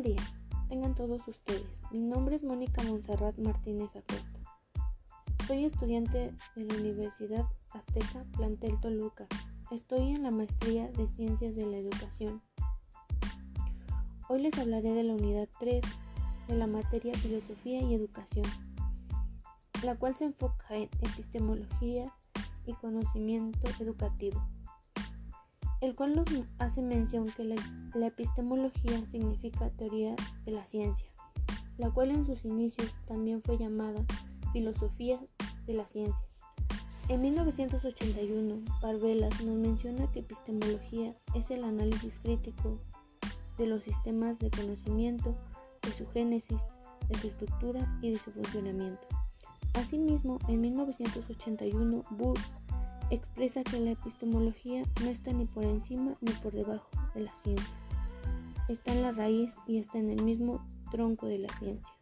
Buen día, tengan todos ustedes. Mi nombre es Mónica Monserrat Martínez Acosta. Soy estudiante de la Universidad Azteca Plantel Toluca. Estoy en la maestría de Ciencias de la Educación. Hoy les hablaré de la unidad 3 de la materia Filosofía y Educación, la cual se enfoca en epistemología y conocimiento educativo el cual nos hace mención que la, epistemología significa teoría de la ciencia, la cual en sus inicios también fue llamada filosofía de la ciencia. En 1981, Parvelas nos menciona que epistemología es el análisis crítico de los sistemas de conocimiento, de su génesis, de su estructura y de su funcionamiento. Asimismo, en 1981, Burr expresa que la epistemología no está ni por encima ni por debajo de la ciencia. Está en la raíz y está en el mismo tronco de la ciencia.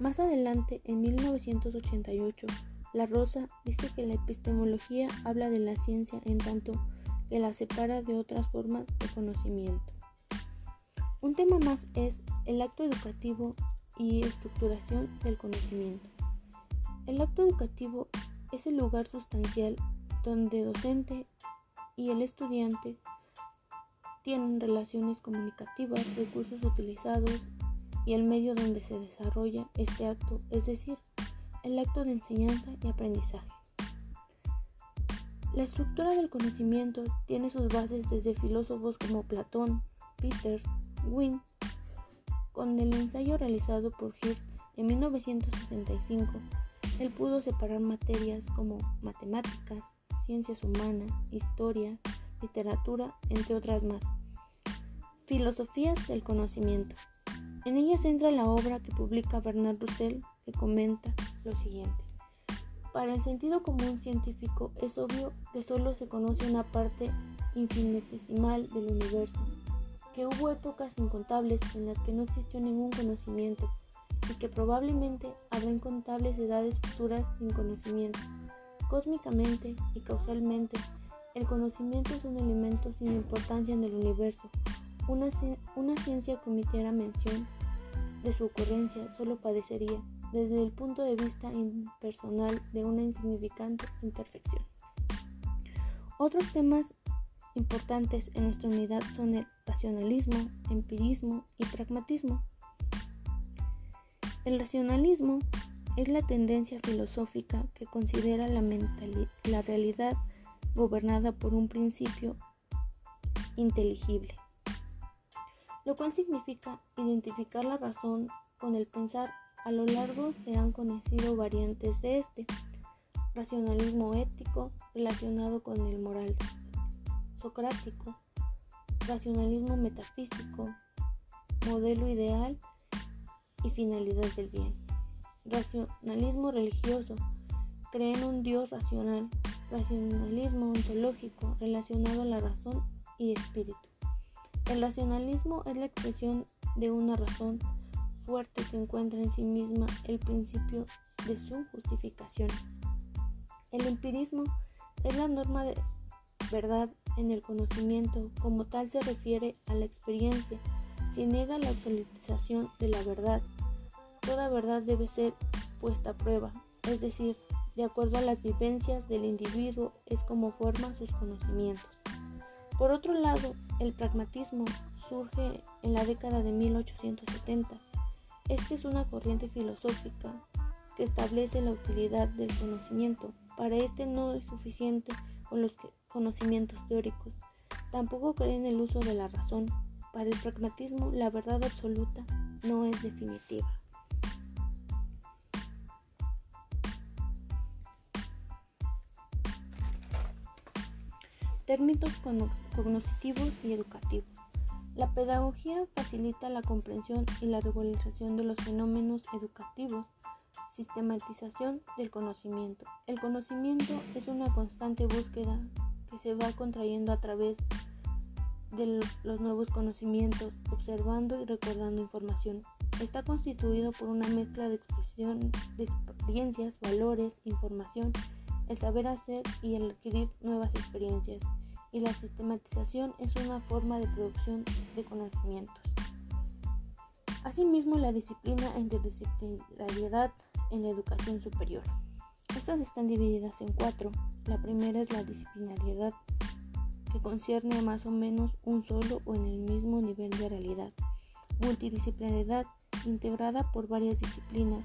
Más adelante, en 1988, La Rosa dice que la epistemología habla de la ciencia en tanto que la separa de otras formas de conocimiento. Un tema más es el acto educativo y estructuración del conocimiento. El acto educativo es el lugar sustancial donde docente y el estudiante tienen relaciones comunicativas, recursos utilizados y el medio donde se desarrolla este acto, es decir, el acto de enseñanza y aprendizaje. La estructura del conocimiento tiene sus bases desde filósofos como Platón, Peters, Wynne, con el ensayo realizado por Hirsch en 1965 él pudo separar materias como matemáticas, ciencias humanas, historia, literatura, entre otras más. Filosofías del conocimiento. En ellas entra la obra que publica Bernard Russell, que comenta lo siguiente. Para el sentido común científico es obvio que solo se conoce una parte infinitesimal del universo, que hubo épocas incontables en las que no existió ningún conocimiento y que probablemente habrá incontables edades futuras sin conocimiento. Cósmicamente y causalmente, el conocimiento es un elemento sin importancia en el universo. Una, ciencia que omitiera mención de su ocurrencia solo padecería, desde el punto de vista impersonal, de una insignificante imperfección. Otros temas importantes en nuestra unidad son el racionalismo, empirismo y pragmatismo. El racionalismo es la tendencia filosófica que considera la, realidad gobernada por un principio inteligible, lo cual significa identificar la razón con el pensar. A lo largo se han conocido variantes de este. Racionalismo ético relacionado con el moral socrático, racionalismo metafísico, modelo ideal y finalidad del bien. Racionalismo religioso. Cree en un Dios racional. Racionalismo ontológico relacionado a la razón y espíritu. El racionalismo es la expresión de una razón fuerte que encuentra en sí misma el principio de su justificación. El empirismo es la norma de verdad en el conocimiento, como tal se refiere a la experiencia niega la absolutización de la verdad, toda verdad debe ser puesta a prueba, es decir, de acuerdo a las vivencias del individuo es como forma sus conocimientos. Por otro lado, el pragmatismo surge en la década de 1870. Esta es una corriente filosófica que establece la utilidad del conocimiento. Para este no es suficiente con los conocimientos teóricos. Tampoco cree en el uso de la razón, para el pragmatismo, la verdad absoluta no es definitiva. Términos cognitivos y educativos. La pedagogía facilita la comprensión y la regularización de los fenómenos educativos, sistematización del conocimiento. El conocimiento es una constante búsqueda que se va contrayendo a través de los nuevos conocimientos, observando y recordando información. Está constituido por una mezcla de expresión experiencias, valores, información, el saber hacer y el adquirir nuevas experiencias. y la sistematización es una forma de producción de conocimientos. Asimismo, la disciplina e interdisciplinariedad en la educación superior. Estas están divididas en cuatro. La primera es la disciplinariedad, que concierne a más o menos un solo o en el mismo nivel de realidad. Multidisciplinariedad, integrada por varias disciplinas,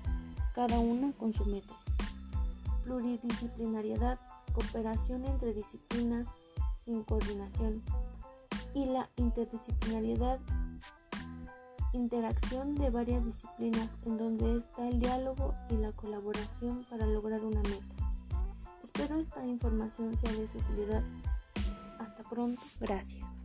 cada una con su método. Pluridisciplinariedad, cooperación entre disciplinas sin coordinación. Y la interdisciplinariedad, interacción de varias disciplinas en donde está el diálogo y la colaboración para lograr una meta. Espero esta información sea de su utilidad. Pronto. Gracias.